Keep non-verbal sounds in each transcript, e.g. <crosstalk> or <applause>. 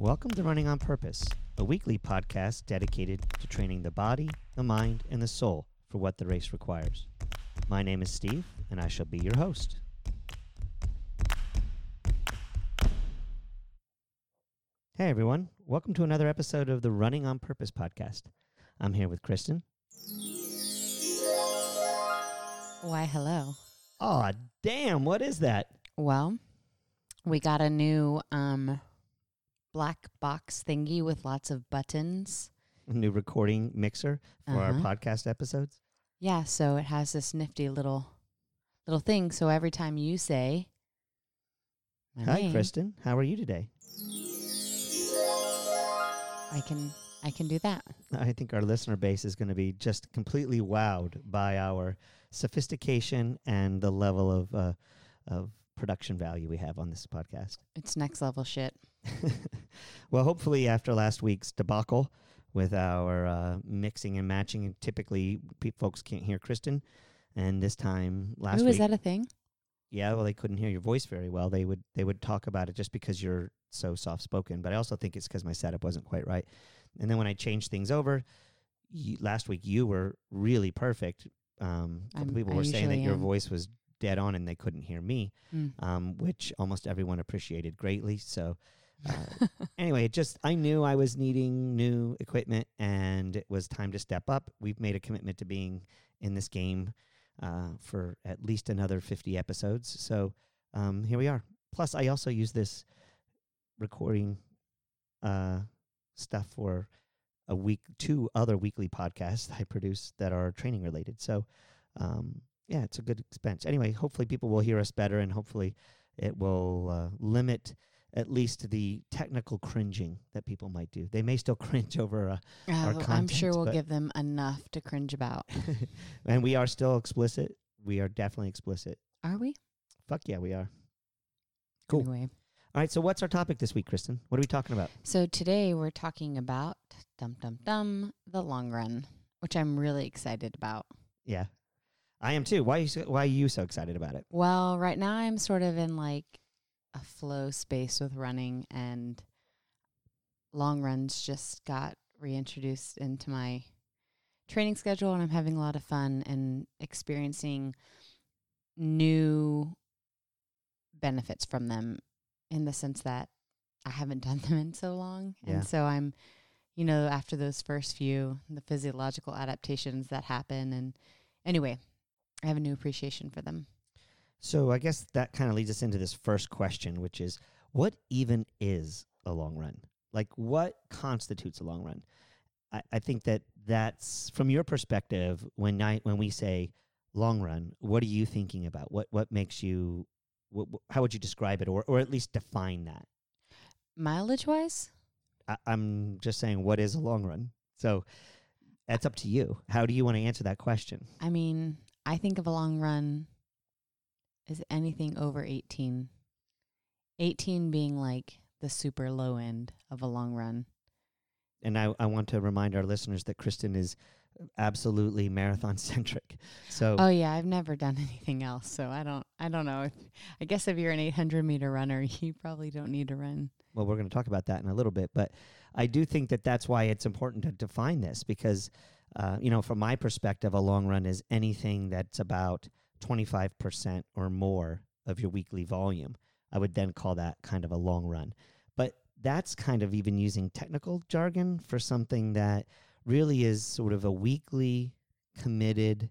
Welcome to Running on Purpose, a weekly podcast dedicated to training the body, the mind, and the soul for what the race requires. My name is Steve, and I shall be your host. Hey everyone, welcome to another episode of the Running on Purpose podcast. I'm here with Kristen. Why, hello. Aw, damn, what is that? Well, we got a new um black box thingy with lots of buttons. A new recording mixer for our Uh-huh. podcast episodes. Yeah, so it has this nifty little little thing. So every time you say my Hi, name, Kristen. How are you today? I can I can do that. I think our listener base is going to be just completely wowed by our sophistication and the level of uh, of production value we have on this podcast. It's next level shit. <laughs> well, hopefully, after last week's debacle with our uh, mixing and matching, and typically pe- folks can't hear Kristen, and this time last Ooh, week, is that a thing? yeah, well, they couldn't hear your voice very well. They would they would talk about it just because you're so soft spoken. But I also think it's because my setup wasn't quite right. And then when I changed things over, you, last week you were really perfect. Um, a couple people I were saying that usually your voice was dead on and they couldn't hear me, Mm. um, which almost everyone appreciated greatly. So. Uh, anyway, just I knew I was needing new equipment and it was time to step up. We've made a commitment to being in this game uh, for at least another 50 episodes. So um, here we are. Plus, I also use this recording uh, stuff for a week, two other weekly podcasts I produce that are training related. So um, yeah, it's a good expense. Anyway, hopefully people will hear us better and hopefully it will uh, limit at least the technical cringing that people might do. They may still <laughs> cringe over uh, Our Oh, I'm sure we'll give them enough to cringe about. <laughs> and we are still explicit. We are definitely explicit. Are we? Fuck yeah, we are. Cool. Anyway. All right, so what's our topic this week, Kristen? What are we talking about? So today we're talking about dum dum dum the long run, which I'm really excited about. Yeah, I am too. Why are you so, why are you so excited about it? Well, right now I'm sort of in like a flow space with running and long runs just got reintroduced into my training schedule and I'm having a lot of fun and experiencing new benefits from them in the sense that I haven't done them in so long. Yeah. And so I'm you know, after those first few, the physiological adaptations that happen and anyway, I have a new appreciation for them. So I guess that kind of leads us into this first question, which is what even is a long run? Like, what constitutes a long run? I, I think that that's from your perspective. When I when we say long run, what are you thinking about? What what makes you? What, how would you describe it, or or at least define that? Mileage wise, I, I'm just saying, what is a long run? So that's up to you. How do you want to answer that question? I mean, I think of a long run as anything over 18. 18 being like the super low end of a long run. And I, I want to remind our listeners that Kristen is absolutely marathon centric. So Oh yeah, I've never done anything else, so I don't I don't know. If, I guess if you're an 800 meter runner, <laughs> you probably don't need to run. well, we're going to talk about that in a little bit. But I do think that that's why it's important to define this because, uh, you know, from my perspective, a long run is anything that's about 25% or more of your weekly volume. I would then call that kind of a long run. But that's kind of even using technical jargon for something that really is sort of a weekly committed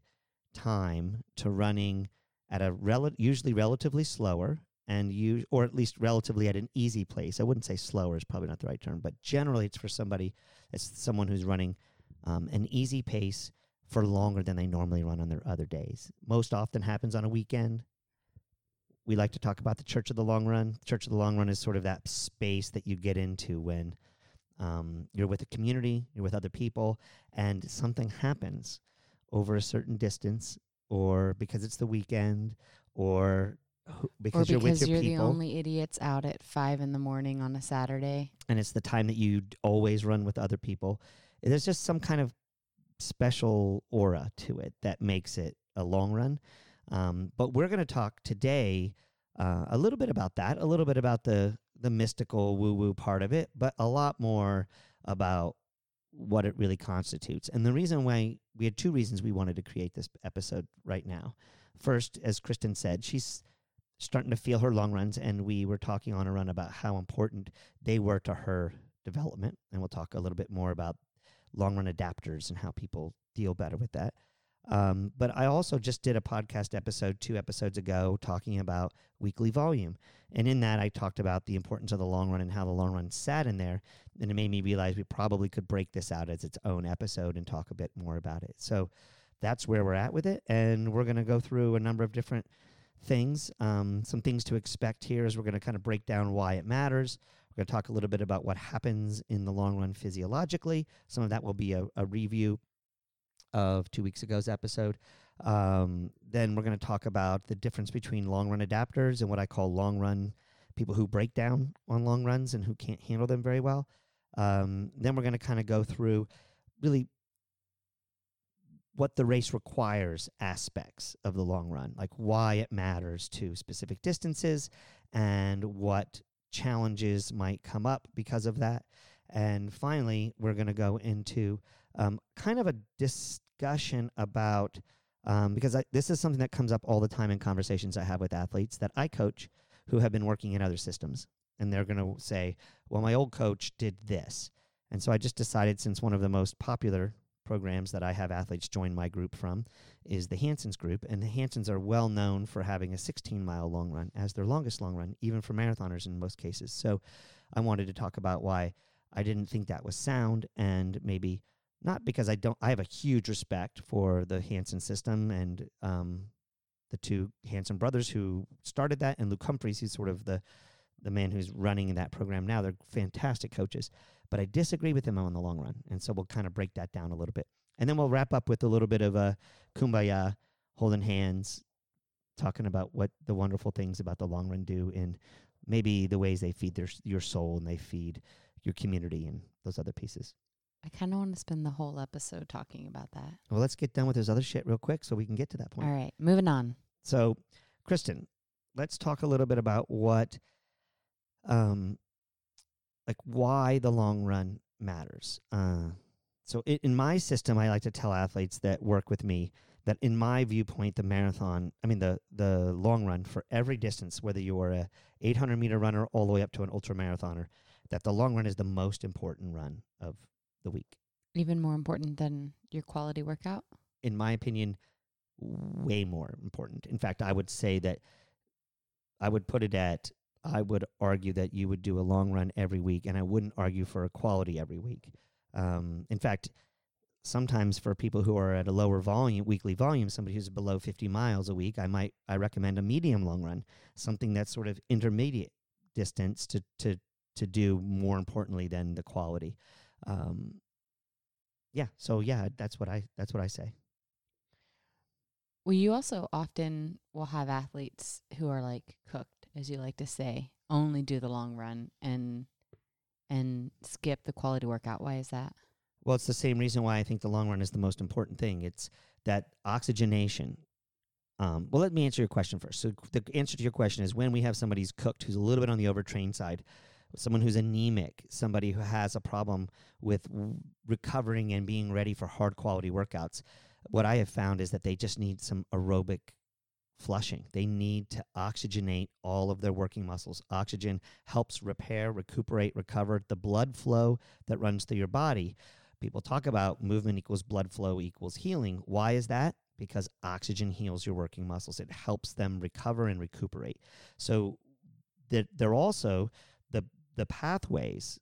time to running at a rel- usually relatively slower and you or at least relatively at an easy pace. I wouldn't say slower is probably not the right term, but generally it's for somebody it's someone who's running um, an easy pace for longer than they normally run on their other days. Most often happens on a weekend. We like to talk about the Church of the Long Run. Church of the Long Run is sort of that space that you get into when um, you're with a community, you're with other people, and something happens over a certain distance, or because it's the weekend, or because, or you're with because your you're people, the only idiots out at 5 in the morning on a Saturday. and it's the time that you always run with other people. There's just some kind of special aura to it that makes it a long run. Um, but we're going to talk today uh, a little bit about that, a little bit about the the mystical woo woo part of it, but a lot more about what it really constitutes. And the reason why we had two reasons we wanted to create this episode right now. First, as Kristen said, she's starting to feel her long runs, and we were talking on a run about how important they were to her development. And we'll talk a little bit more about long run adapters and how people deal better with that. Um, but I also just did a podcast episode two episodes ago talking about weekly volume. And in that, I talked about the importance of the long run and how the long run sat in there. And it made me realize we probably could break this out as its own episode and talk a bit more about it. So that's where we're at with it. And we're going to go through a number of different things. Um, some things to expect here is we're going to kind of break down why it matters. Going to talk a little bit about what happens in the long run physiologically. Some of that will be a, a review of two weeks ago's episode. Um, then we're going to talk about the difference between long run adapters and what I call long run people who break down on long runs and who can't handle them very well. Um, then we're going to kind of go through really what the race requires aspects of the long run, like why it matters to specific distances and what challenges might come up because of that. And finally, we're going to go into um, kind of a discussion about um, because I, this is something that comes up all the time in conversations I have with athletes that I coach who have been working in other systems. And they're going to say, well, my old coach did this. And so I just decided, since one of the most popular programs that I have athletes join my group from is the Hansons group. And the Hansons are well known for having a 16 mile long run as their longest long run, even for marathoners in most cases. So I wanted to talk about why I didn't think that was sound and maybe not because I don't, I have a huge respect for the Hanson system and um, the two Hanson brothers who started that, and Luke Humphreys, who's sort of the the man who's running that program now. They're fantastic coaches, but I disagree with them on the long run, and so we'll kind of break that down a little bit, and then we'll wrap up with a little bit of a kumbaya, holding hands, talking about what the wonderful things about the long run do, and maybe the ways they feed their your soul and they feed your community and those other pieces. I kind of want to spend the whole episode talking about that. Well, let's get done with this other shit real quick so we can get to that point. All right, moving on. So, Kristen, let's talk a little bit about what, um, like why the long run matters. Uh, so, it, in my system, I like to tell athletes that work with me that, in my viewpoint, the marathon, I mean the the long run for every distance, whether you are a 800 meter runner all the way up to an ultra marathoner, that the long run is the most important run of the week. Even more important than your quality workout? In my opinion, way more important. In fact, I would say that I would put it at I would argue that you would do a long run every week, and I wouldn't argue for a quality every week. Um, in fact, sometimes for people who are at a lower volume, weekly volume, somebody who's below 50 miles a week, I might I recommend a medium long run, something that's sort of intermediate distance to to to do more importantly than the quality. Um, yeah, so yeah, that's what I that's what I say. Well, you also often will have athletes who are like cooked, as you like to say, only do the long run and and skip the quality workout. Why is that? Well, it's the same reason why I think the long run is the most important thing. It's that oxygenation. Um, well, let me answer your question first. So the answer to your question is when we have somebody who's cooked, who's a little bit on the overtrained side, someone who's anemic, somebody who has a problem with recovering and being ready for hard quality workouts, what I have found is that they just need some aerobic flushing. They need to oxygenate all of their working muscles. Oxygen helps repair, recuperate, recover the blood flow that runs through your body. People talk about movement equals blood flow equals healing. Why is that? Because oxygen heals your working muscles. It helps them recover and recuperate. So they're also the the pathways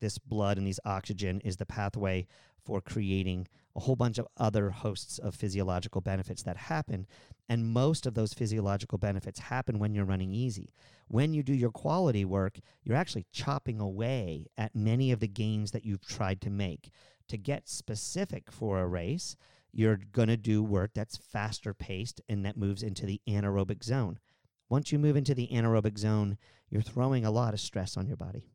this blood and these oxygen is the pathway for creating a whole bunch of other hosts of physiological benefits that happen. And most of those physiological benefits happen when you're running easy. When you do your quality work, you're actually chopping away at many of the gains that you've tried to make. To get specific for a race, you're going to do work that's faster paced and that moves into the anaerobic zone. Once you move into the anaerobic zone, you're throwing a lot of stress on your body.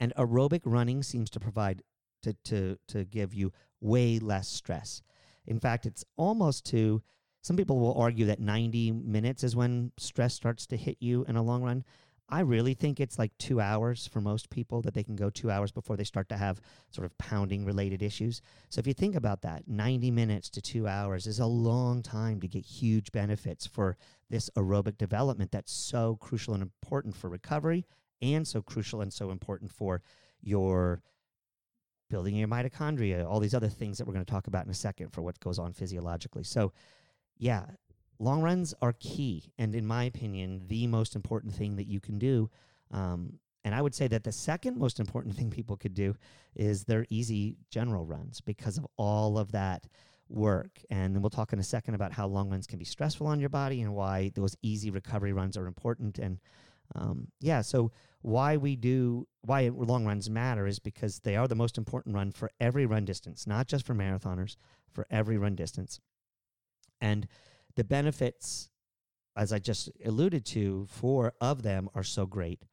And aerobic running seems to provide to, to, to give you way less stress. In fact, it's almost to some people will argue that 90 minutes is when stress starts to hit you in a long run. I really think it's like two hours for most people that they can go two hours before they start to have sort of pounding related issues. So if you think about that, 90 minutes to two hours is a long time to get huge benefits for this aerobic development that's so crucial and important for recovery and so crucial and so important for your building your mitochondria, all these other things that we're going to talk about in a second for what goes on physiologically. So, yeah, long runs are key, and in my opinion, the most important thing that you can do. Um, and I would say that the second most important thing people could do is their easy general runs because of all of that work. And then we'll talk in a second about how long runs can be stressful on your body and why those easy recovery runs are important. And um, yeah, so why we do why long runs matter is because they are the most important run for every run distance, not just for marathoners, for every run distance. And the benefits, as I just alluded to, four of them are so great.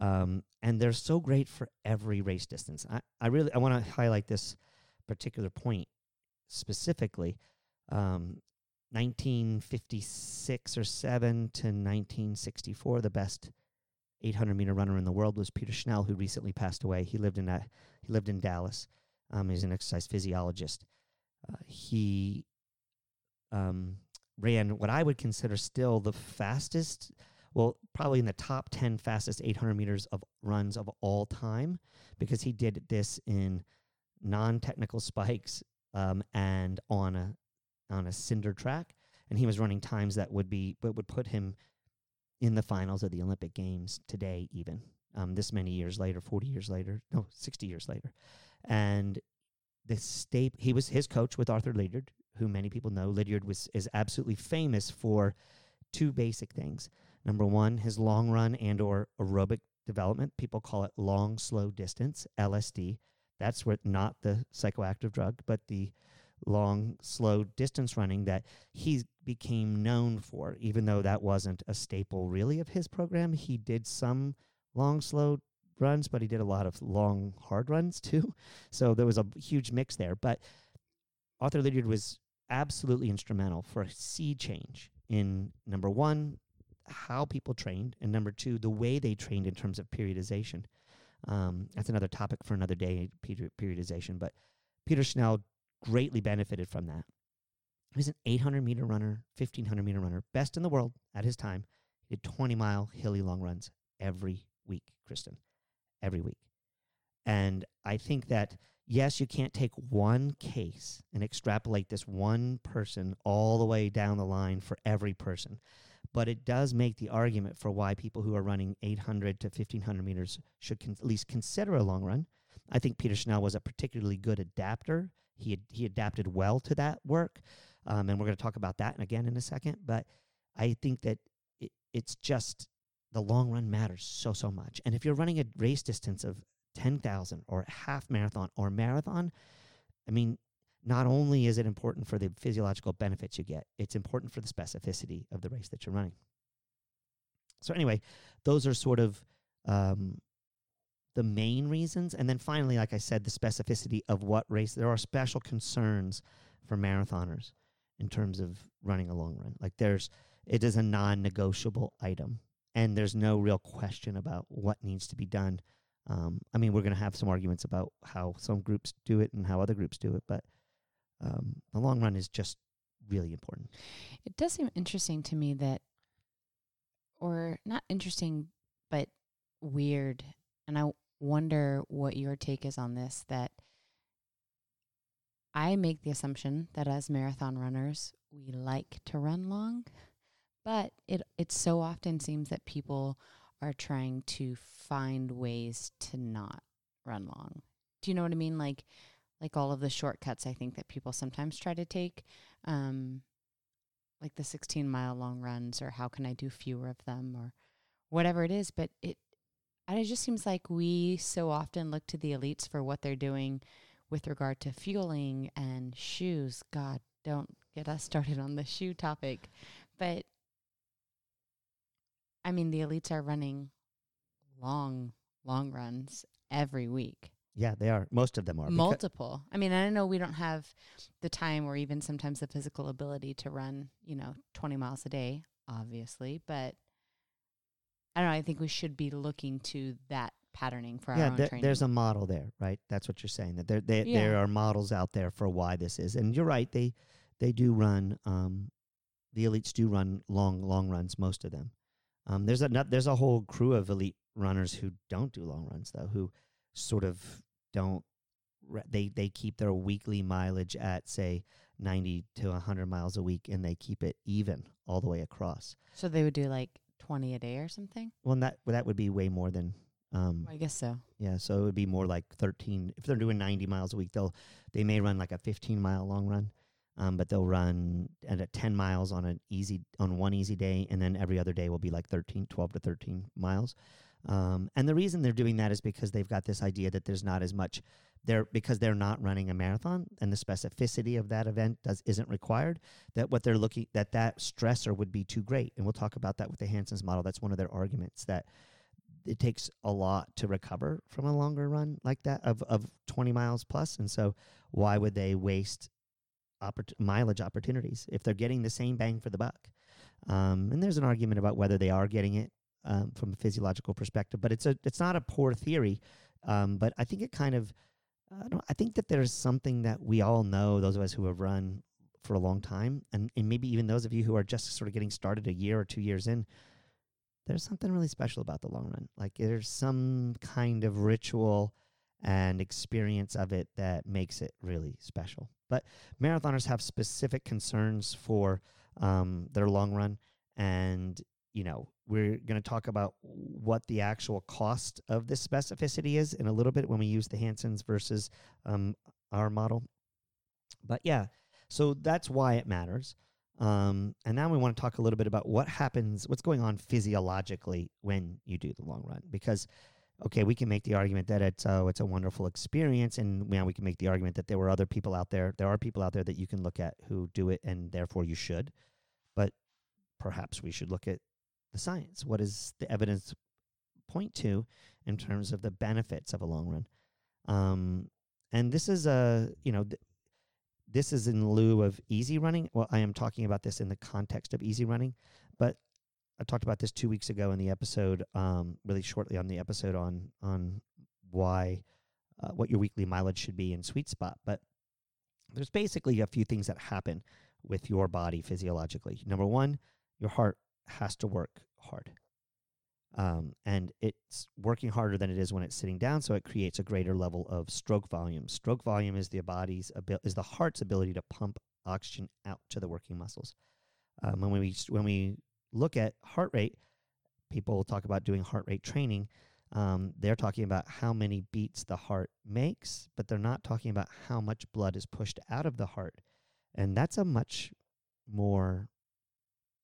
Um, and they're so great for every race distance. I, I really I want to highlight this particular point specifically. Um, 1956 or 7 to 1964, the best 800 meter runner in the world was Peter Snell, who recently passed away. He lived in that, he lived in Dallas. Um, he's an exercise physiologist. Uh, he um, ran what I would consider still the fastest, well, probably in the top 10 fastest 800 meters of runs of all time, because he did this in non technical spikes um, and on a on a cinder track, and he was running times that would be but would put him in the finals of the Olympic Games today, even um, this many years later, forty years later, no, sixty years later, and the state he was his coach with Arthur Lydiard, who many people know, Lydiard was is absolutely famous for two basic things. Number one, his long run and or aerobic development. People call it long slow distance (LSD). That's where not the psychoactive drug, but the long slow distance running that he became known for. Even though that wasn't a staple really of his program, he did some long slow runs, but he did a lot of long hard runs <laughs> too. So there was a huge mix there. But Arthur Lydiard was absolutely instrumental for a sea change in number one, how people trained, and number two, the way they trained in terms of periodization. Um, that's another topic for another day, periodization. But Peter Snell greatly benefited from that. He was an 800 meter runner, 1500 meter runner, best in the world at his time. He did 20 mile hilly long runs every week, Kristen, every week. And I think that yes, you can't take one case and extrapolate this one person all the way down the line for every person. But it does make the argument for why people who are running 800 to 1500 meters should con- at least consider a long run. I think Peter Snell was a particularly good adapter. He, he adapted well to that work. Um, and we're going to talk about that again in a second. But I think that it, it's just the long run matters so, so much. And if you're running a race distance of 10,000 or half marathon or marathon, I mean, not only is it important for the physiological benefits you get, it's important for the specificity of the race that you're running. So, anyway, those are sort of um, the main reasons. And then finally, like I said, the specificity of what race. There are special concerns for marathoners in terms of running a long run. Like, there's, it is a non negotiable item, and there's no real question about what needs to be done um, I mean, we're going to have some arguments about how some groups do it and how other groups do it, but um, the long run is just really important. It does seem interesting to me that, or not interesting, but weird. And I wonder what your take is on this that I make the assumption that as marathon runners, we like to run long, but it it so often seems that people are trying to find ways to not run long. Do you know what I mean? Like like all of the shortcuts I think that people sometimes try to take um like the 16 mile long runs or how can I do fewer of them or whatever it is, but it it just seems like we so often look to the elites for what they're doing with regard to fueling and shoes. God, don't get us started on the shoe topic. But I mean, the elites are running long, long runs every week. Yeah, they are. Most of them are. Multiple. I mean, I know we don't have the time or even sometimes the physical ability to run, you know, 20 miles a day, obviously, but I don't know. I think we should be looking to that patterning for our yeah, own there- training. there's a model there, right? That's what you're saying. That there there, Yeah. there are models out there for why this is, and you're right. They they do run. Um, the elites do run long long runs. Most of them. Um, there's a there's a whole crew of elite runners who don't do long runs though, who sort of don't. They they keep their weekly mileage at say 90 to 100 miles a week, and they keep it even all the way across. so they would do like 20 a day or something. Well, and that well, that would be way more than um, I guess so. Yeah, so it would be more like 13. If they're doing 90 miles a week, they'll they may run like a 15 mile long run, um, but they'll run at a 10 miles on an easy on one easy day, and then every other day will be like 13, 12 to 13 miles. Um, and the reason they're doing that is because they've got this idea that there's not as much there because they're not running a marathon, and the specificity of that event does isn't required. That what they're looking that that stressor would be too great, and we'll talk about that with the Hanson's model. That's one of their arguments that it takes a lot to recover from a longer run like that of, of 20 miles plus and so why would they waste opport- mileage opportunities if they're getting the same bang for the buck um, and there's an argument about whether they are getting it um, from a physiological perspective but it's a it's not a poor theory um, but i think it kind of I, don't, I think that there's something that we all know those of us who have run for a long time and, and maybe even those of you who are just sort of getting started a year or two years in there's something really special about the long run. Like there's some kind of ritual and experience of it that makes it really special. But marathoners have specific concerns for um, their long run, and you know we're going to talk about what the actual cost of this specificity is in a little bit when we use the Hansons versus um, our model. But yeah, so that's why it matters. Um, and now we want to talk a little bit about what happens, what's going on physiologically when you do the long run. Because, okay, we can make the argument that it's oh, it's a wonderful experience, and now we can make the argument that there were other people out there. There are people out there that you can look at who do it, and therefore you should. But perhaps we should look at the science. What does the evidence point to in terms of the benefits of a long run? Um, and this is a you know. Th- this is in lieu of easy running. Well, I am talking about this in the context of easy running, but I talked about this two weeks ago in the episode, um, really shortly on the episode on on why uh, what your weekly mileage should be in sweet spot. But there's basically a few things that happen with your body physiologically. Number one, your heart has to work hard. Um, and it's working harder than it is when it's sitting down, so it creates a greater level of stroke volume. Stroke volume is the body's abil- is the heart's ability to pump oxygen out to the working muscles. Um, when we when we look at heart rate, people talk about doing heart rate training. Um, they're talking about how many beats the heart makes, but they're not talking about how much blood is pushed out of the heart, and that's a much more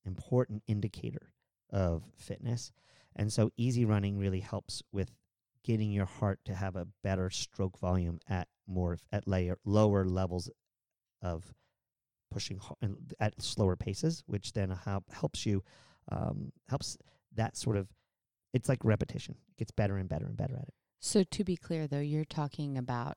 important indicator of fitness. And so easy running really helps with getting your heart to have a better stroke volume at more at layer lower levels of pushing at slower paces, which then help, helps you um, helps that sort of it's like repetition. It gets better and better and better at it. So to be clear, though, you're talking about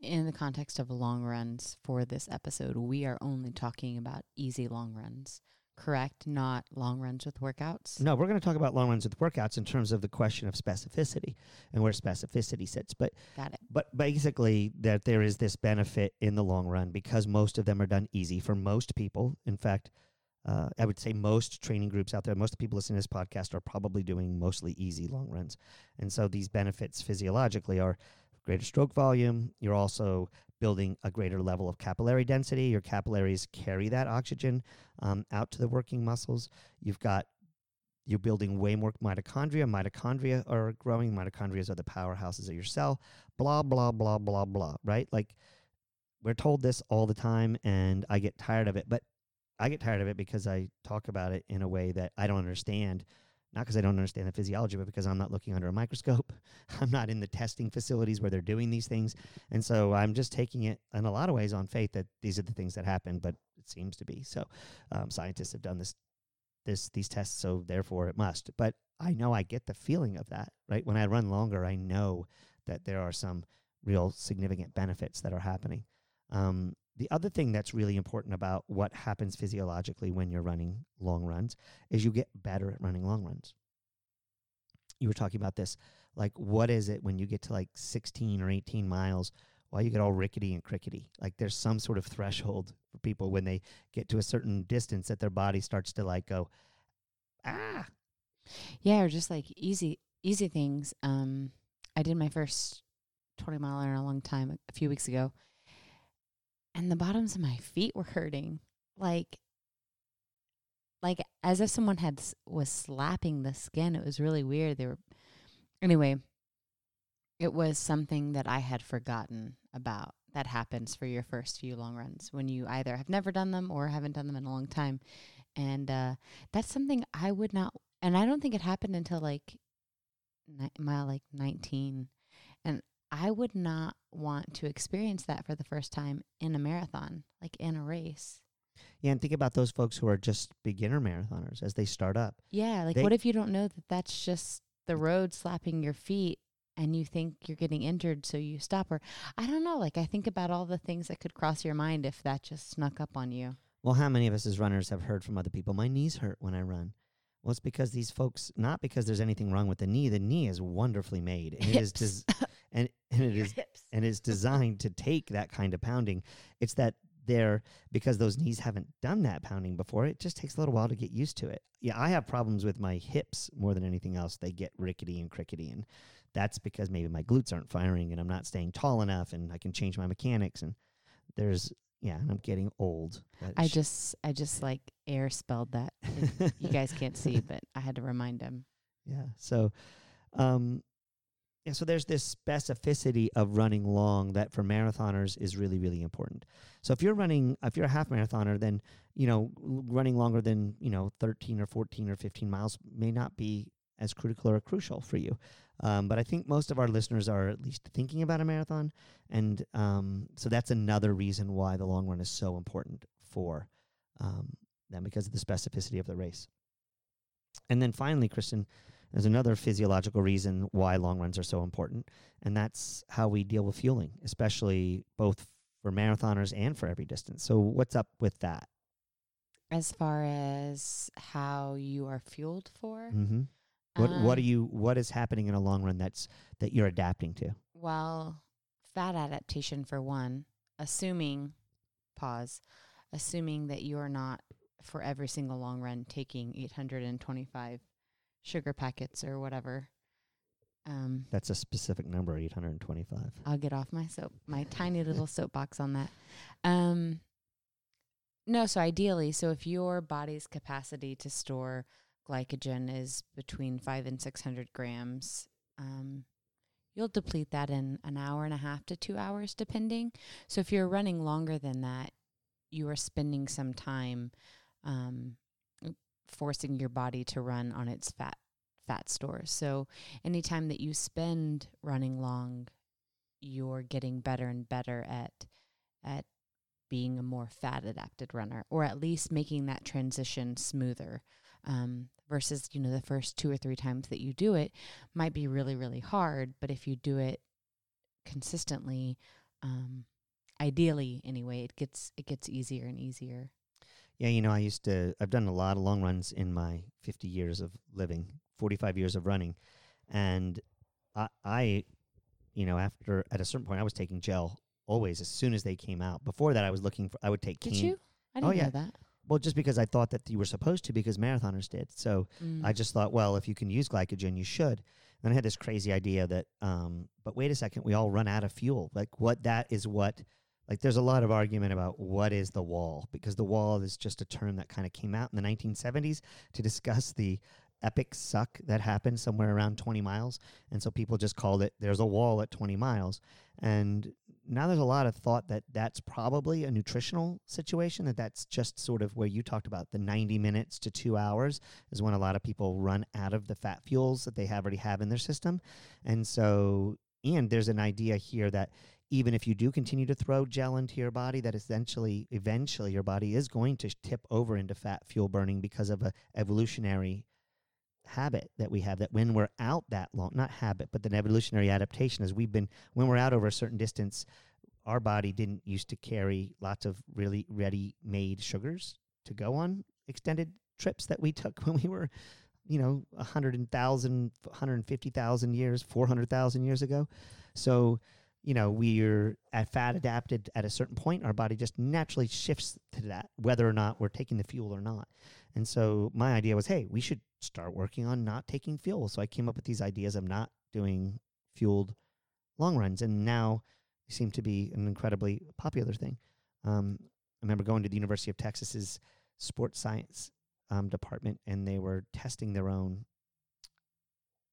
in the context of long runs for this episode. We are only talking about easy long runs, correct? Not long runs with workouts. No, we're going to talk about long runs with workouts in terms of the question of specificity and where specificity sits. But Got it. but basically that there is this benefit in the long run because most of them are done easy for most people. In fact, uh, I would say most training groups out there, most people listening to this podcast are probably doing mostly easy long runs. And so these benefits physiologically are greater stroke volume. You're also building a greater level of capillary density. Your capillaries carry that oxygen um, out to the working muscles. You've got you're building way more mitochondria. Mitochondria are growing. Mitochondria are the powerhouses of your cell. Blah blah blah blah blah. Right? Like we're told this all the time, and I get tired of it. But I get tired of it because I talk about it in a way that I don't understand. Not because I don't understand the physiology, but because I'm not looking under a microscope. <laughs> I'm not in the testing facilities where they're doing these things. And so I'm just taking it in a lot of ways on faith that these are the things that happen, but it seems to be. So um, scientists have done this this these tests, so therefore it must. But I know I get the feeling of that, right? When I run longer, I know that there are some real significant benefits that are happening. Um, the other thing that's really important about what happens physiologically when you're running long runs is you get better at running long runs. you were talking about this. Like, what is it when you get to like 16 or 18 miles? Why you get all rickety and crickety? Like, there's some sort of threshold for people when they get to a certain distance that their body starts to like go, ah. Yeah, or just like easy easy things. Um, I did my first twenty mile in a long time a few weeks ago, and the bottoms of my feet were hurting, like like as if someone had was slapping the skin. It was really weird. They were anyway. It was something that I had forgotten about. That happens for your first few long runs when you either have never done them or haven't done them in a long time, and uh, that's something I would not and I don't think it happened until like ni- mile like 19 and I would not want to experience that for the first time in a marathon like in a race Yeah, and think about those folks who are just beginner marathoners as they start up. yeah like They- what if you don't know that that's just the road slapping your feet and you think you're getting injured so you stop or I don't know like I think about all the things that could cross your mind if that just snuck up on you Well, how many of us as runners have heard from other people, my knees hurt when I run? Well, it's because these folks, not because there's anything wrong with the knee. The knee is wonderfully made, it <laughs> is, des- and and it Your is hips and is designed to take that kind of pounding. It's that they're because those knees haven't done that pounding before. It just takes a little while to get used to it. Yeah, I have problems with my hips more than anything else. They get rickety and crickety, and that's because maybe my glutes aren't firing, and I'm not staying tall enough, and I can change my mechanics. And there's yeah, and I'm getting old. That I sh- just I just like air spelled that you guys can't see <laughs> but I had to remind him Yeah. So, um, yeah. So there's this specificity of running long that for marathoners is really, really important. So if you're running, if you're a half marathoner, then you know running longer than you know 13 or 14 or 15 miles may not be as critical or crucial for you. Um, but I think most of our listeners are at least thinking about a marathon, and um, so that's another reason why the long run is so important for um, them because of the specificity of the race. And then finally, Kristen, there's another physiological reason why long runs are so important, and that's how we deal with fueling, especially both for marathoners and for every distance. So, what's up with that? as far as how you are fueled for Mm-hmm. What What are um, you? What is happening in a long run that's that you're adapting to? Well, fat adaptation for one, assuming pause, assuming that you're not for every single long run taking 825 sugar packets or whatever. Um, That's a specific number, 825. I'll get off my soap, my tiny little <laughs> soapbox on that. Um, no, so ideally, so if your body's capacity to store glycogen is between five and six hundred grams, um, you'll deplete that in an hour and a half to two hours, depending. So if you're running longer than that, you are spending some time um, forcing your body to run on its fat fat stores. So anytime that you spend running long, you're getting better and better at at being a more fat adapted runner, or at least making that transition smoother. Um, versus, you know, the first two or three times that you do it might be really, really hard, but if you do it consistently, um, ideally anyway, it gets it gets easier and easier. Yeah, you know, I used to. I've done a lot of long runs in my 50 years of living, 45 years of running, and I, I, you know, after at a certain point, I was taking gel always as soon as they came out. Before that, I was looking for. I would take. Did cane- you? I Oh, didn't yeah. know that. Well, just because I thought that you were supposed to, because marathoners did. So Mm. I just thought, well, if you can use glycogen, you should. And I had this crazy idea that, um, but wait a second, we all run out of fuel. Like what that is what, like there's a lot of argument about what is the wall because the wall is just a term that kind of came out in the 1970s to discuss the epic suck that happened somewhere around 20 miles. And so people just called it, there's a wall at 20 miles. And now there's a lot of thought that that's probably a nutritional situation, that that's just sort of where you talked about the 90 minutes to two hours is when a lot of people run out of the fat fuels that they already have in their system. And so, and there's an idea here that even if you do continue to throw gel into your body, that essentially, eventually, your body is going to tip over into fat fuel burning because of a evolutionary habit that we have that when we're out that long not habit but an evolutionary adaptation is we've been when we're out over a certain distance our body didn't used to carry lots of really ready made sugars to go on extended trips that we took <laughs> when we were you know, 100,000, 150,000 years, 400,000 years ago. So, you know, we're at fat adapted at a certain point. Our body just naturally shifts to that, whether or not we're taking the fuel or not. And so my idea was, hey, we should start working on not taking fuel. So I came up with these ideas of not doing fueled long runs. And now they seem to be an incredibly popular thing. Um, I remember going to the University of Texas's sports science um, department, and they were testing their own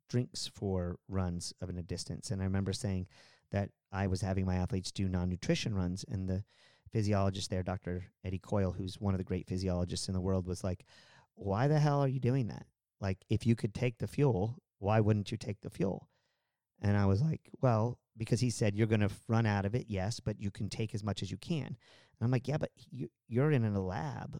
drinks for runs of in a distance. And I remember saying that I was having my athletes do non-nutrition runs, and the physiologist there, Dr. Eddie Coyle, who's one of the great physiologists in the world, was like, "Why the hell are you doing that? Like, if you could take the fuel, why wouldn't you take the fuel?" And I was like, "Well, because he said you're going to run out of it, yes, but you can take as much as you can." And I'm like, "Yeah, but you, you're in a lab.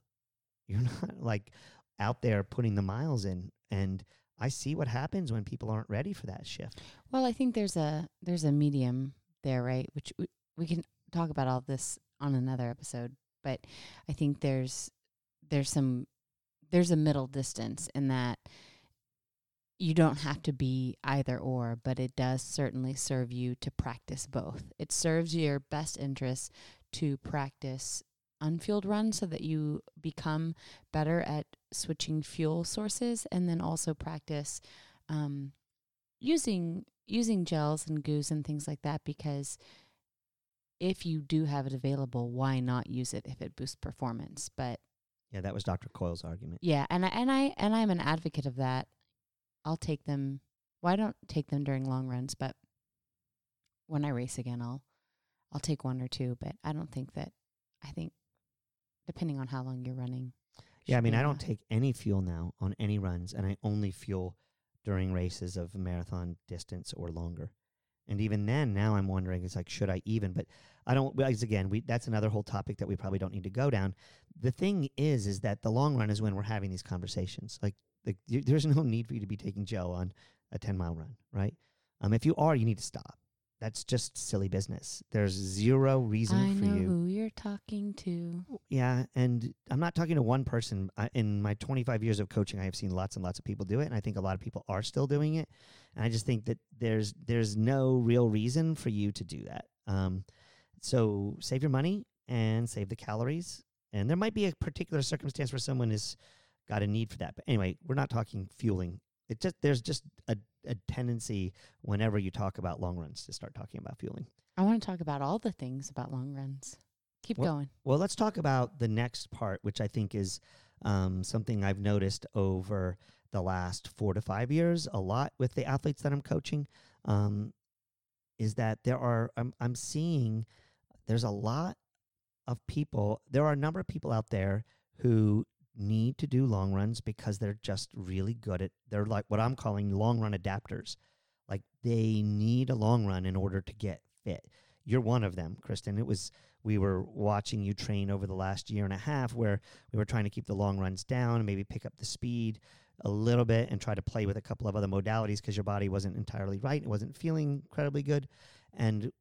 You're <laughs> not like out there putting the miles in." And I see what happens when people aren't ready for that shift. Well, I think there's a there's a medium there, right? Which we, we can talk about all this on another episode, but I think there's there's some there's a middle distance in that you don't have to be either or, but it does certainly serve you to practice both. It serves your best interest to practice unfueled run so that you become better at switching fuel sources and then also practice um, using using gels and goos and things like that because if you do have it available why not use it if it boosts performance but Yeah, that was Dr. Coyle's argument. yeah and I, and I and I'm an advocate of that I'll take them well I don't take them during long runs but when I race again I'll I'll take one or two but I don't think that I think depending on how long you're running Yeah, I mean, I don't take any fuel now on any runs, and I only fuel during races of marathon distance or longer. And even then, now I'm wondering, it's like, should I even? But I don't. Because again, we that's another whole topic that we probably don't need to go down. The thing is, is that the long run is when we're having these conversations. Like, like there's no need for you to be taking gel on a 10 mile run, right? Um, if you are, you need to stop. That's just silly business. There's zero reason I for know you. who you're talking to. Yeah, and I'm not talking to one person. I, in my 25 years of coaching, I have seen lots and lots of people do it, and I think a lot of people are still doing it. And I just think that there's there's no real reason for you to do that. Um, so save your money and save the calories. And there might be a particular circumstance where someone has got a need for that. But anyway, we're not talking fueling. It just there's just a, a tendency whenever you talk about long runs to start talking about fueling. I want to talk about all the things about long runs. Keep Well- going. Well, let's talk about the next part, which I think is um, something I've noticed over the last four to five years a lot with the athletes that I'm coaching. Um, is that there are I'm I'm seeing there's a lot of people. There are a number of people out there who need to do long runs because they're just really good at. They're like what I'm calling long run adapters. Like they need a long run in order to get fit. You're one of them, Kristen. It was we were watching you train over the last year and a half where we were trying to keep the long runs down and maybe pick up the speed a little bit and try to play with a couple of other modalities because your body wasn't entirely right. It wasn't feeling incredibly good. And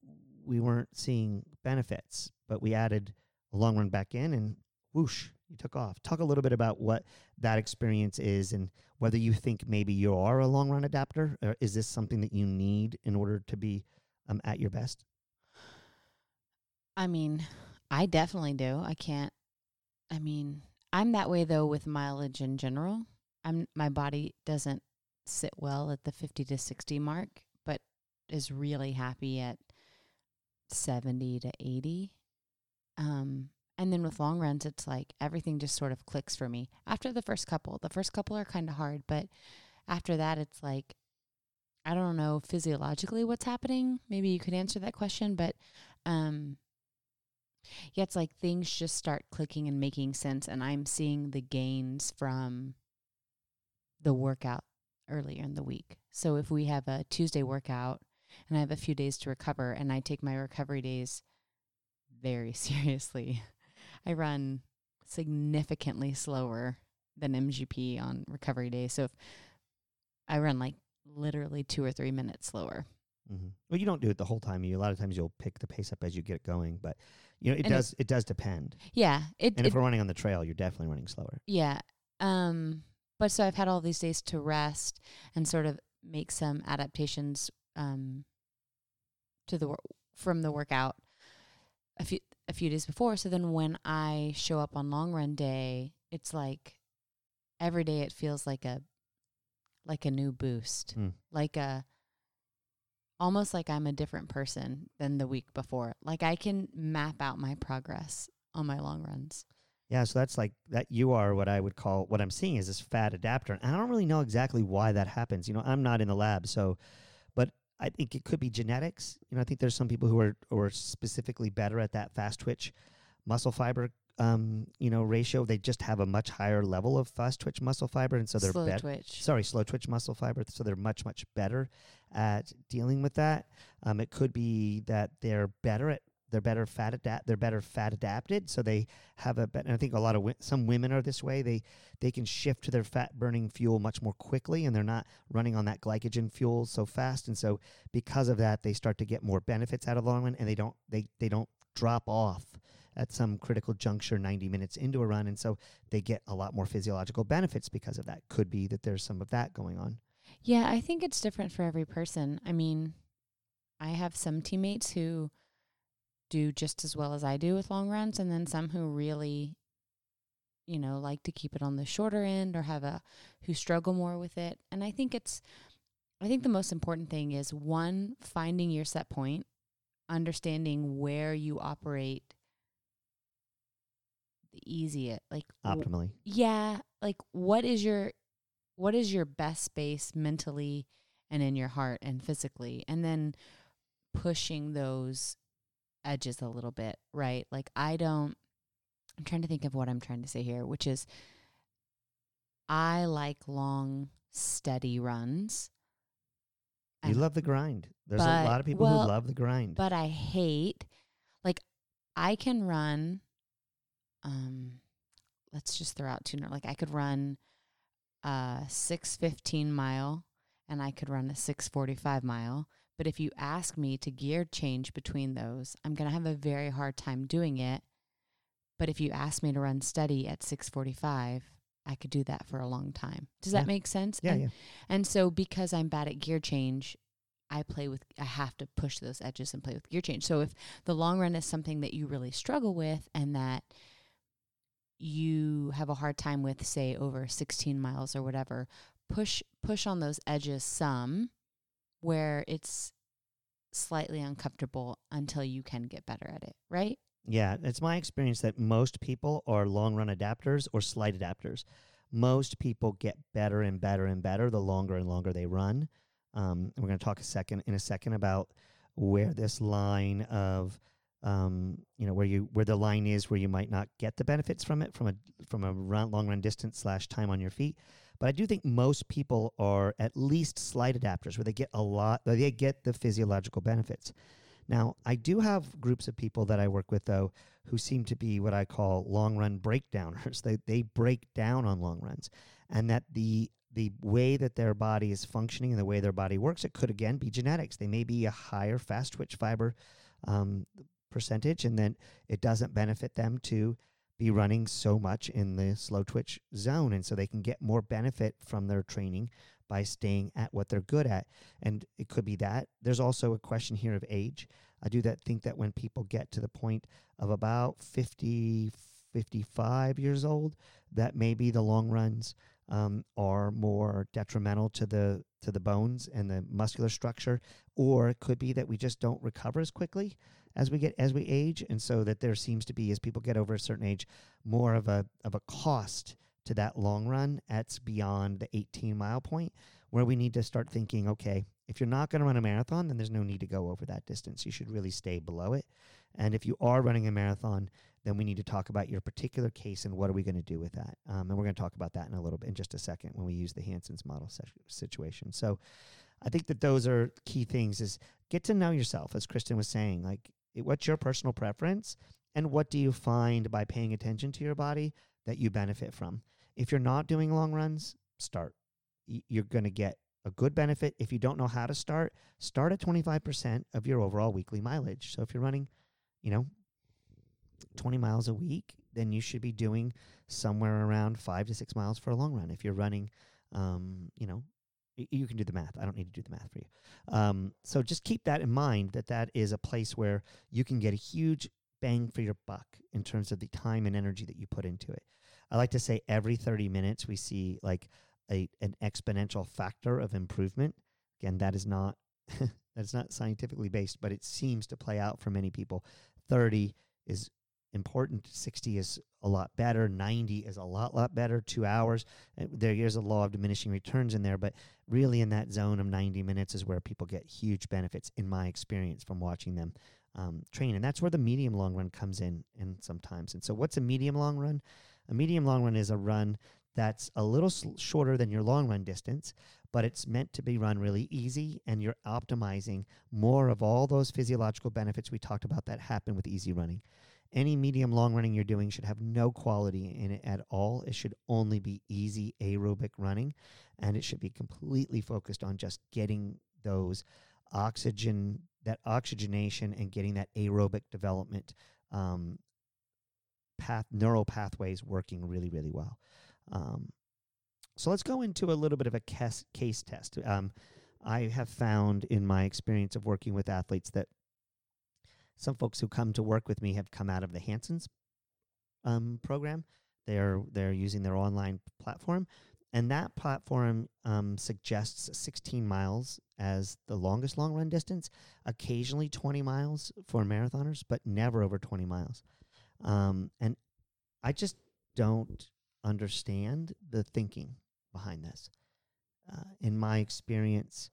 we weren't seeing benefits, but we added a long run back in and whoosh, you took off. Talk a little bit about what that experience is and whether you think maybe you are a long run adapter or is this something that you need in order to be um, at your best? I mean, I definitely do. I can't. I mean, I'm that way though with mileage in general. I'm my body doesn't sit well at the 50 to 60 mark, but is really happy at 70 to 80. Um and then with long runs it's like everything just sort of clicks for me. After the first couple, the first couple are kind of hard, but after that it's like I don't know physiologically what's happening. Maybe you could answer that question, but um yeah, it's like things just start clicking and making sense, and I'm seeing the gains from the workout earlier in the week. So if we have a Tuesday workout and I have a few days to recover, and I take my recovery days very <laughs> seriously, I run significantly slower than MGP on recovery days. So if I run like literally two or three minutes slower. Mm-hmm. Well, you don't do it the whole time. You a lot of times you'll pick the pace up as you get going, but you know it And does it does depend. Yeah, it, And it if we're running on the trail, you're definitely running slower. Yeah. Um but so I've had all these days to rest and sort of make some adaptations um, to the wor- from the workout a few a few days before. So then when I show up on long run day, it's like every day it feels like a like a new boost, Mm. like a almost like I'm a different person than the week before. Like I can map out my progress on my long runs. Yeah, so that's like that. You are what I would call what I'm seeing is this fat adapter, and I don't really know exactly why that happens. You know, I'm not in the lab, so, I think it could be genetics. You know, I think there's some people who are who are specifically better at that fast twitch muscle fiber, um, you know, ratio. They just have a much higher level of fast twitch muscle fiber, and so they're Slow better. twitch. Sorry, slow twitch muscle fiber. So they're much much better at dealing with that. Um, it could be that they're better at they're better fat adapt they're better fat adapted so they have a and I think a lot of some women are this way they they can shift to their fat burning fuel much more quickly and they're not running on that glycogen fuel so fast and so because of that they start to get more benefits out of the long run and they don't they they don't drop off at some critical juncture 90 minutes into a run and so they get a lot more physiological benefits because of that could be that there's some of that going on Yeah, I think it's different for every person. I mean, I have some teammates who do just as well as I do with long runs, and then some who really, you know, like to keep it on the shorter end or have a who struggle more with it. And I think it's, I think the most important thing is one, finding your set point, understanding where you operate the easiest, like w- optimally yeah like what is your what is your best space mentally and in your heart and physically and then pushing those edges a little bit right? Like i don't i'm trying to think of what i'm trying to say here which is i like long steady runs. You And- love the grind. There's a lot of people well, who love the grind. but I hate like I can run um let's just throw out two like I could run a 615 mile and I could run a 645 mile but if you ask me to gear change between those I'm going to have a very hard time doing it but if you ask me to run steady at 645 I could do that for a long time. Does Yeah. that make sense? yeah and, yeah and so because I'm bad at gear change, I play with I have to push those edges and play with gear change. So if the long run is something that you really struggle with and that you have a hard time with say over 16 miles or whatever, push push on those edges some where it's slightly uncomfortable until you can get better at it, right? Yeah, it's my experience that most people are long run adapters or slight adapters. Most people get better and better and better the longer and longer they run. Um, we're going to talk a second in a second about where this line of um, you know where you where the line is where you might not get the benefits from it from a from a run, long run distance slash time on your feet. But I do think most people are at least slight adapters where they get a lot they get the physiological benefits. Now, I do have groups of people that I work with, though, who seem to be what I call long run breakdowners. <laughs> They, they break down on long runs, and that the the way that their body is functioning and the way their body works, it could again be genetics. They may be a higher fast twitch fiber um, percentage, and then it doesn't benefit them to be running so much in the slow twitch zone, and so they can get more benefit from their training by staying at what they're good at. And it could be that. There's also a question here of age. I do that think that when people get to the point of about 50, 55 years old, that maybe the long runs um, are more detrimental to the to the bones and the muscular structure, or it could be that we just don't recover as quickly as we get as we age, and so that there seems to be as people get over a certain age, more of a of a cost to that long run. That's beyond the 18 mile point where we need to start thinking okay if you're not going to run a marathon then there's no need to go over that distance. You should really stay below it. And if you are running a marathon then we need to talk about your particular case and what are we going to do with that. Um, and we're going to talk about that in a little bit in just a second when we use the Hanson's model situation. So i think that those are key things is get to know yourself as kristen was saying like what's your personal preference and what do you find by paying attention to your body that you benefit from if you're not doing long runs, start. You're going to get a good benefit. If you don't know how to start, start at 25% of your overall weekly mileage. So if you're running, you know, 20 miles a week, then you should be doing somewhere around five to six miles for a long run. If you're running, um, you know, you can do the math. I don't need to do the math for you. Um, so just keep that in mind that that is a place where you can get a huge bang for your buck in terms of the time and energy that you put into it. I like to say every 30 minutes we see like a an exponential factor of improvement. Again, that is not <laughs> that's not scientifically based, but it seems to play out for many people. 30 is important, 60 is a lot better, 90 is a lot lot better, 2 hours. Uh, There is a law of diminishing returns in there, but really in that zone of 90 minutes is where people get huge benefits in my experience from watching them um, train. And that's where the medium long run comes in and sometimes. And so what's a medium long run? A medium long run is a run that's a little sl- shorter than your long run distance, but it's meant to be run really easy and you're optimizing more of all those physiological benefits we talked about that happen with easy running. Any medium long running you're doing should have no quality in it at all. It should only be easy aerobic running and it should be completely focused on just getting those oxygen, that oxygenation and getting that aerobic development um, path, neural pathways working really, really well. Um, so let's go into a little bit of a case, case test. Um, I have found in my experience of working with athletes that some folks who come to work with me have come out of the Hanson's um, program. They're they're using their online platform, and that platform um, suggests 16 miles as the longest long run distance. Occasionally 20 miles for marathoners, but never over 20 miles. Um, and I just don't understand the thinking behind this. Uh, in my experience,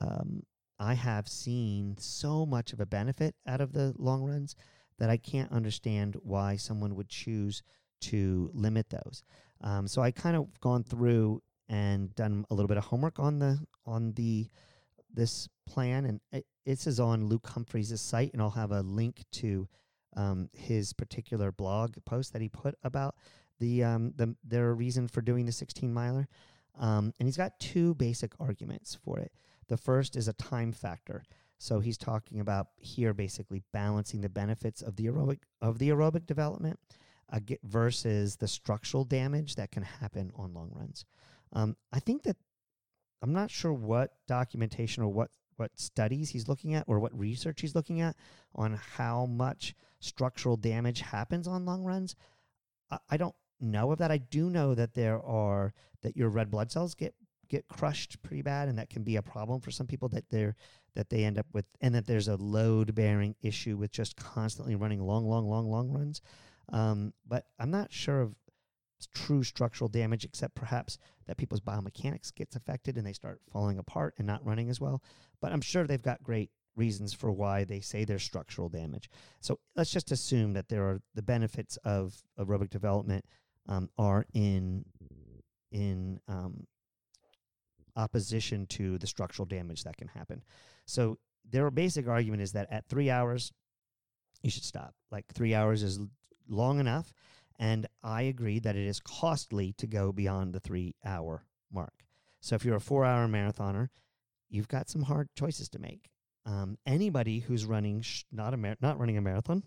um, I have seen so much of a benefit out of the long runs that I can't understand why someone would choose to limit those. Um, so I kind of gone through and done a little bit of homework on the on the this plan, and it, this is on Luke Humphrey's site, and I'll have a link to um, his particular blog post that he put about the um, the their reason for doing the 16 miler. Um, and he's got two basic arguments for it. The first is a time factor. So he's talking about here basically balancing the benefits of the aerobic of the aerobic development uh, versus the structural damage that can happen on long runs. Um, I think that I'm not sure what documentation or what what studies he's looking at or what research he's looking at on how much structural damage happens on long runs. I, I don't know of that. I do know that there are that your red blood cells get get crushed pretty bad, and that can be a problem for some people that they're that they end up with, and that there's a load bearing issue with just constantly running long, long, long, long runs. Um, but I'm not sure of true structural damage, except perhaps that people's biomechanics gets affected and they start falling apart and not running as well. But I'm sure they've got great reasons for why they say there's structural damage. So let's just assume that there are the benefits of aerobic development um, are in in um, opposition to the structural damage that can happen. So their basic argument is that at three hours, you should stop. Like three hours is long enough, and I agree that it is costly to go beyond the three hour mark. So if you're a four hour marathoner, you've got some hard choices to make. Um, anybody who's running sh- not a mar- not running a marathon,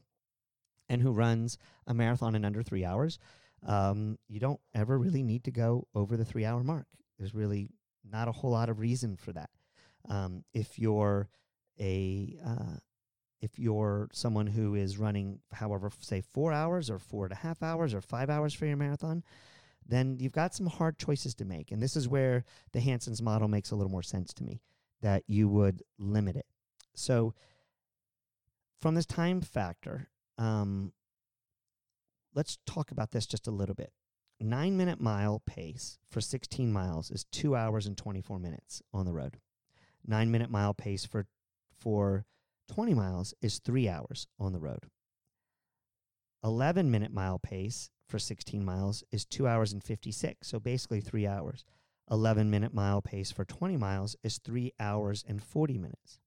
and who runs a marathon in under three hours, um, you don't ever really need to go over the three hour mark. There's really not a whole lot of reason for that. Um, if you're a uh, if you're someone who is running, however, say four hours or four and a half hours or five hours for your marathon, then you've got some hard choices to make. And this is where the Hanson's model makes a little more sense to me that you would limit it. So, from this time factor, um, let's talk about this just a little bit. Nine minute mile pace for 16 miles is two hours and 24 minutes on the road. Nine minute mile pace for, for 20 miles is three hours on the road. 11 minute mile pace for 16 miles is two hours and 56, so basically three hours. 11 minute mile pace for 20 miles is three hours and 40 minutes.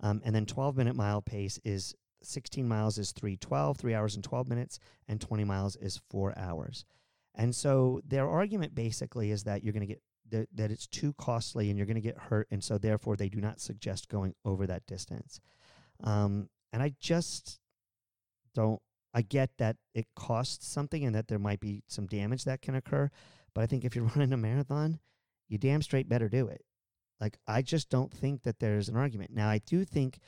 Um, and then 12 minute mile pace is 16 miles is 312, three hours and 12 minutes, and 20 miles is four hours. And so their argument basically is that you're going to get that, that it's too costly and you're going to get hurt, and so therefore they do not suggest going over that distance. Um, and I just don't I get that it costs something and that there might be some damage that can occur. But I think if you're <laughs> running a marathon, you damn straight better do it. Like, I just don't think that there's an argument. Now, I do think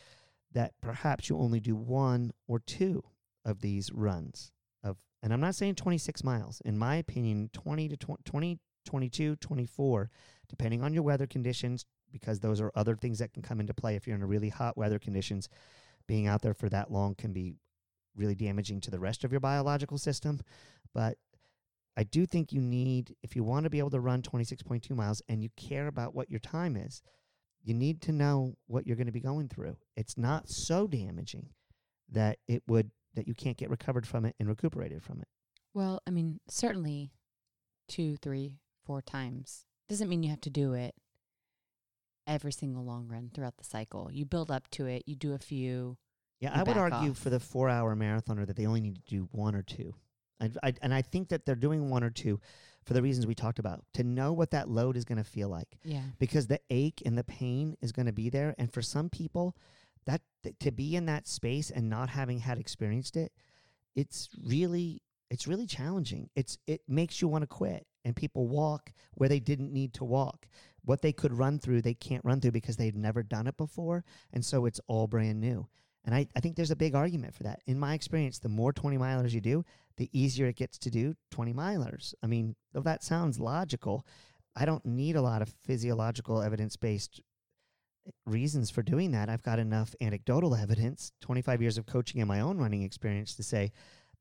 that perhaps you only do one or two of these runs of, and I'm not saying 26 miles. In my opinion, 20 to 20, 20 22, 24, depending on your weather conditions, because those are other things that can come into play if you're in a really hot weather conditions. Being out there for that long can be really damaging to the rest of your biological system. But I do think you need, if you want to be able to run 26.2 miles and you care about what your time is, you need to know what you're going to be going through. It's not so damaging that it would that you can't get recovered from it and recuperated from it. Well, I mean, certainly two, three, four times doesn't mean you have to do it every single long run throughout the cycle. You build up to it, you do a few. Yeah, I would argue off. for the four hour marathoner that they only need to do one or two. And I, and I think that they're doing one or two for the reasons we talked about to know what that load is going to feel like Yeah. because the ache and the pain is going to be there. And for some people, that to be in that space and not having had experienced it, it's really it's really challenging. It's it makes you want to quit. And people walk where they didn't need to walk. What they could run through, they can't run through because they've never done it before. And so it's all brand new. And I, I think there's a big argument for that. In my experience, the more 20 milers you do, the easier it gets to do 20 milers. I mean, though that sounds logical, I don't need a lot of physiological evidence based reasons for doing that. I've got enough anecdotal evidence, 25 years of coaching and my own running experience to say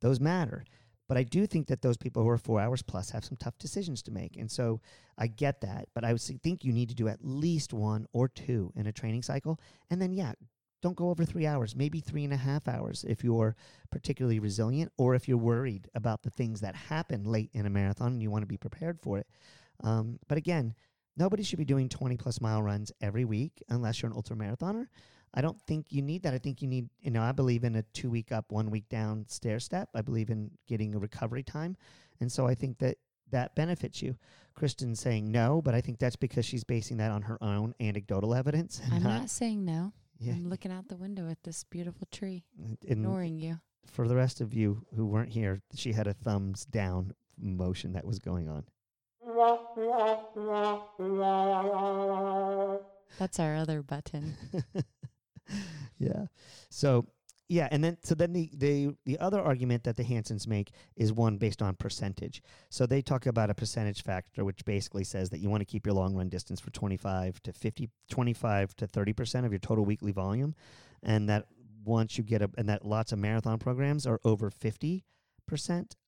those matter. But I do think that those people who are four hours plus have some tough decisions to make. And so I get that. But I would think you need to do at least one or two in a training cycle. And then, yeah, don't go over three hours, maybe three and a half hours if you're particularly resilient or if you're worried about the things that happen late in a marathon and you want to be prepared for it. Um, but again, nobody should be doing 20 plus mile runs every week unless you're an ultra marathoner. I don't think you need that. I think you need, you know, I believe in a two week up, one week down stair step. I believe in getting a recovery time. And so I think that that benefits you. Kristen's saying no, but I think that's because she's basing that on her own anecdotal evidence. I'm not saying no. Yeah. I'm looking out the window at this beautiful tree, and- ignoring you. for the rest of you who weren't here, she had a thumbs down motion that was going on. That's our other button. <laughs> yeah. So yeah, and then so then the the the other argument that the Hansons make is one based on percentage. So they talk about a percentage factor which basically says that you want to keep your long run distance for 25 to 50 25 to 30% of your total weekly volume and that once you get a and that lots of marathon programs are over 50%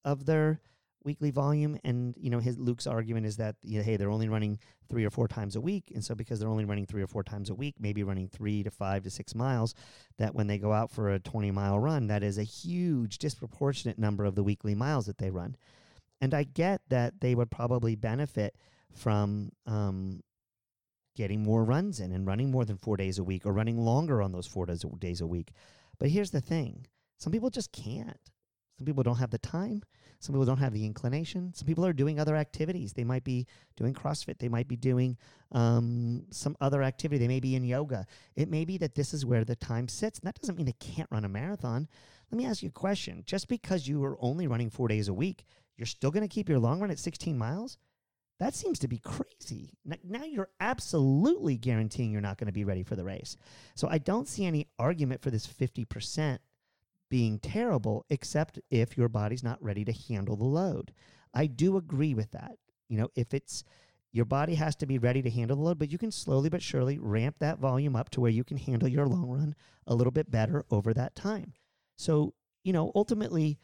of their weekly volume and you know his Luke's argument is that you know, hey they're only running 3 or 4 times a week and so because they're only running 3 or 4 times a week maybe running 3 to 5 to 6 miles that when they go out for a 20 mile run that is a huge disproportionate number of the weekly miles that they run. And I get that they would probably benefit from um, getting more runs in and running more than 4 days a week or running longer on those 4 days a- days a week. But here's the thing. Some people just can't some people don't have the time some people don't have the inclination. Some people are doing other activities. They might be doing CrossFit. They might be doing um, some other activity. They may be in yoga. It may be that this is where the time sits. And that doesn't mean they can't run a marathon. Let me ask you a question. Just because you are only running four days a week, you're still going to keep your long run at 16 miles? That seems to be crazy. Now you're absolutely guaranteeing you're not going to be ready for the race. So I don't see any argument for this 50% being terrible, except if your body's not ready to handle the load. I do agree with that. You know, if it's your body has to be ready to handle the load, but you can slowly but surely ramp that volume up to where you can handle your long run a little bit better over that time. So, you know, ultimately,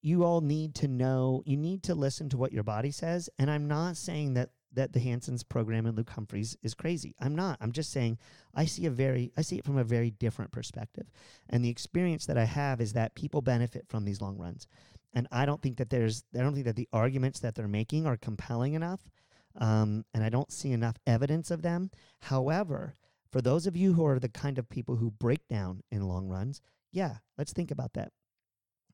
you all need to know, you need to listen to what your body says. And I'm not saying that that the Hanson's program and Luke Humphreys is crazy. I'm not. I'm just saying I see a very I see it from a very different perspective. And the experience that I have is that people benefit from these long runs. And I don't think that there's I don't think that the arguments that they're making are compelling enough. Um, and I don't see enough evidence of them. However, for those of you who are the kind of people who break down in long runs, yeah, let's think about that.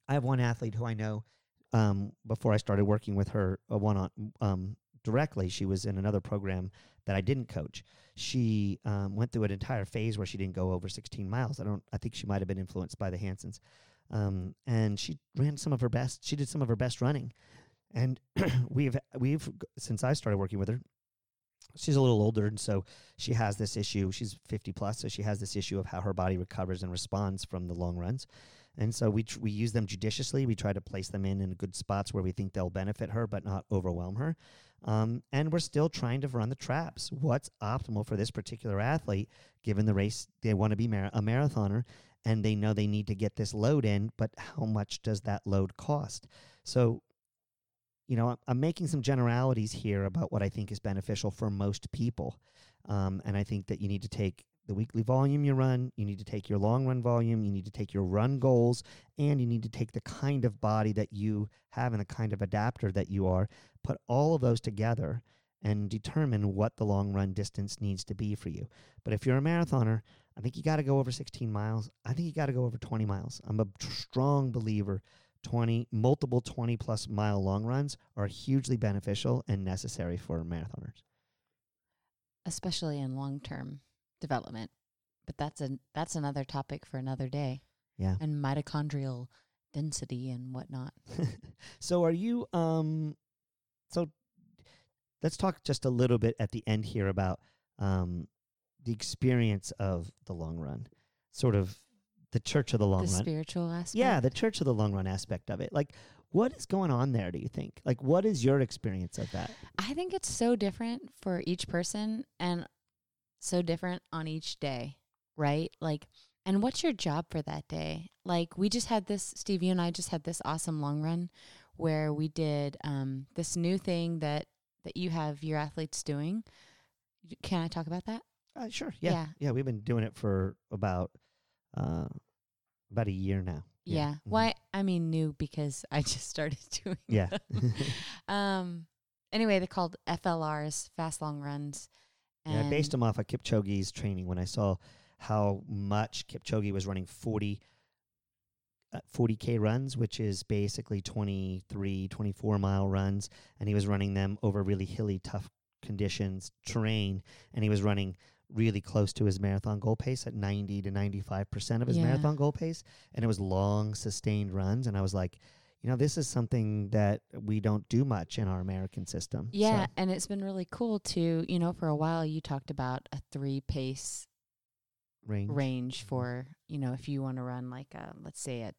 I have one athlete who I know um, before I started working with her uh, one on um, directly. She was in another program that I didn't coach. She um, went through an entire phase where she didn't go over 16 miles. I don't. I think she might have been influenced by the Hansons. um, and she ran some of her best. She did some of her best running, and <clears throat> we've we've since I started working with her. She's a little older, and so she has this issue. She's 50 plus, so she has this issue of how her body recovers and responds from the long runs. And so we tr- we use them judiciously. We try to place them in in good spots where we think they'll benefit her, but not overwhelm her. Um, and we're still trying to run the traps. What's optimal for this particular athlete, given the race they want to be mar- a marathoner, and they know they need to get this load in, but how much does that load cost? So, you know, I'm, I'm making some generalities here about what I think is beneficial for most people. Um, and I think that you need to take the weekly volume you run, you need to take your long run volume, you need to take your run goals, and you need to take the kind of body that you have and the kind of adapter that you are, put all of those together and determine what the long run distance needs to be for you. But if you're a marathoner, I think you got to go over 16 miles. I think you got to go over 20 miles. I'm a strong believer 20 multiple 20 plus mile long runs are hugely beneficial and necessary for marathoners. especially in long term development. But that's a that's another topic for another day. Yeah. And mitochondrial density and whatnot. <laughs> so are you um so let's talk just a little bit at the end here about um the experience of the long run. Sort of the church of the long run. the run. spiritual aspect. Yeah, the church of the long run aspect of it. Like what is going on there do you think? Like what is your experience of that? I think it's so different for each person and so different on each day, right? Like, and what's your job for that day? Like, we just had this, Steve, you and I just had this awesome long run where we did um, this new thing that that you have your athletes doing. Can I talk about that? Uh, sure. Yeah. Yeah. yeah. we've been doing it for about uh about a year now. Yeah. Mhm. Why? I mean, new because I <laughs> just started <laughs> doing. Yeah. um. Anyway, they're called FLRs, fast long runs. Yeah, I based him off of Kipchoge's training when I saw how much Kipchoge was running 40 uh, 40k runs, which is basically 23, 24 mile runs, and he was running them over really hilly, tough conditions, terrain, and he was running really close to his marathon goal pace at 90 to 95% of his Yeah. marathon goal pace, and it was long, sustained runs, and I was like, you know, this is something that we don't do much in our American system. So- Yeah, and it's been really cool to, you know, for a while you talked about a three pace range. range mm-hmm. for, you know, if you want to run like a let's say a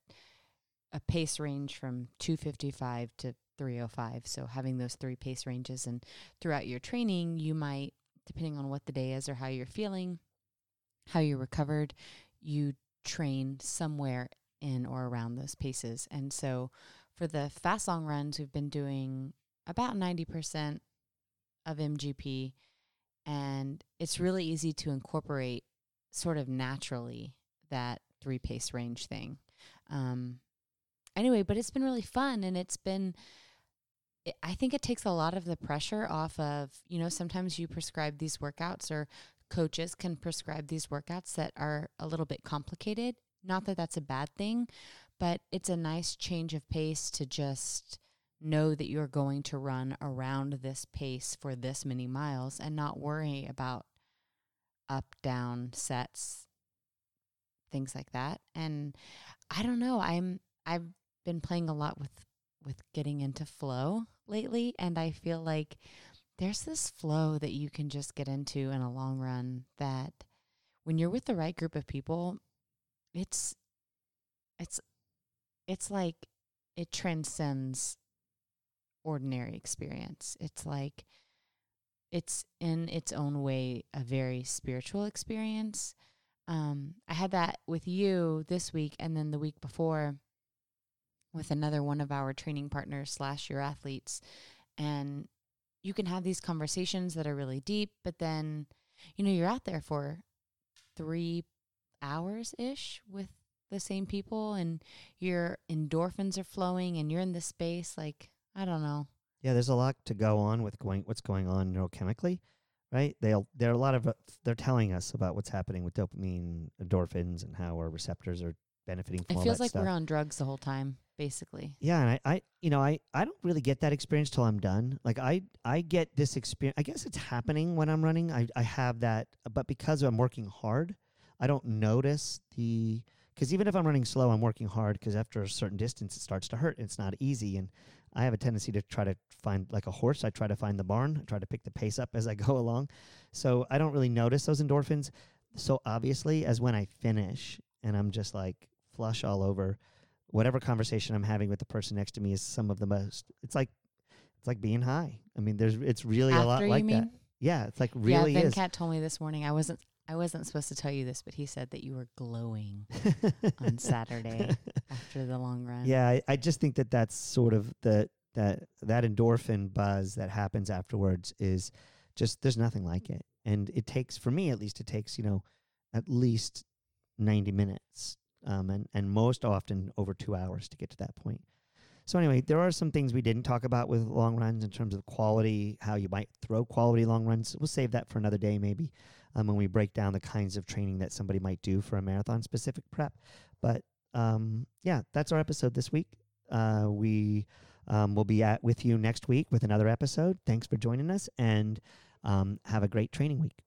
a pace range from 255 to 305. So having those three pace ranges and throughout your training, you might depending on what the day is or how you're feeling, how you're recovered, you train somewhere in or around those paces. And so for the fast long runs, we've been doing about 90% of MGP and it's really easy to incorporate sort of naturally that three pace range thing. Um, anyway, but it's been really fun and it's been it, I think it takes a lot of the pressure off of, you know, sometimes you prescribe these workouts or coaches can prescribe these workouts that are a little bit complicated. Not that that's a bad thing, but it's a nice change of pace to just know that you're going to run around this pace for this many miles and not worry about up down sets things like that. And i don't know i'm i've been playing a lot with with getting into flow lately and i feel like there's this flow that you can just get into in a long run that when you're with the right group of people it's it's it's like it transcends ordinary experience it's like it's in its own way a very spiritual experience um, I had that with you this week, and then the week before with another one of our training partners slash your athletes. And you can have these conversations that are really deep, but then, you know, you're out there for three hours ish with the same people, and your endorphins are flowing, and you're in this space. Like, I don't know. Yeah, there's a lot to go on with going what's going on neurochemically, right? They'll there are a lot of uh, they're telling us about what's happening with dopamine, endorphins, and how our receptors are benefiting from It feels like stuff. we're on drugs the whole time, basically. yeah, and I, I, you know, I, I don't really get that experience till I'm done. Like I, I get this experience. I guess it's happening when I'm running. I, I have that, but because I'm working hard, I don't notice the because even if I'm running slow, I'm working hard because after a certain distance, it starts to hurt. It's not easy, and I have a tendency to try to find like a horse. I try to find the barn. I try to pick the pace up as I <laughs> go along. So I don't really notice those endorphins so obviously as when I finish and I'm just like flush all over. Whatever conversation I'm having with the person next to me is some of the most. It's like it's like being high. I mean, there's it's really After a lot like mean? that. Yeah, it's like really yeah, is. Venkat told me this morning. I wasn't. I wasn't supposed to tell you this, but he said that you were glowing on <laughs> Saturday after the long run. Yeah, I, I just think that that's sort of the that that endorphin buzz that happens afterwards is just there's nothing like it, and it takes for me at least it takes you know at least ninety minutes, um, and and most often over two hours to get to that point. So anyway, there are some things we didn't talk about with long runs in terms of quality, how you might throw quality long runs. We'll save that for another day, maybe, um, when we break down the kinds of training that somebody might do for a marathon specific prep. But um, yeah, that's our episode this week. Uh, we um, will be at with you next week with another episode. Thanks for joining us, and um, have a great training week.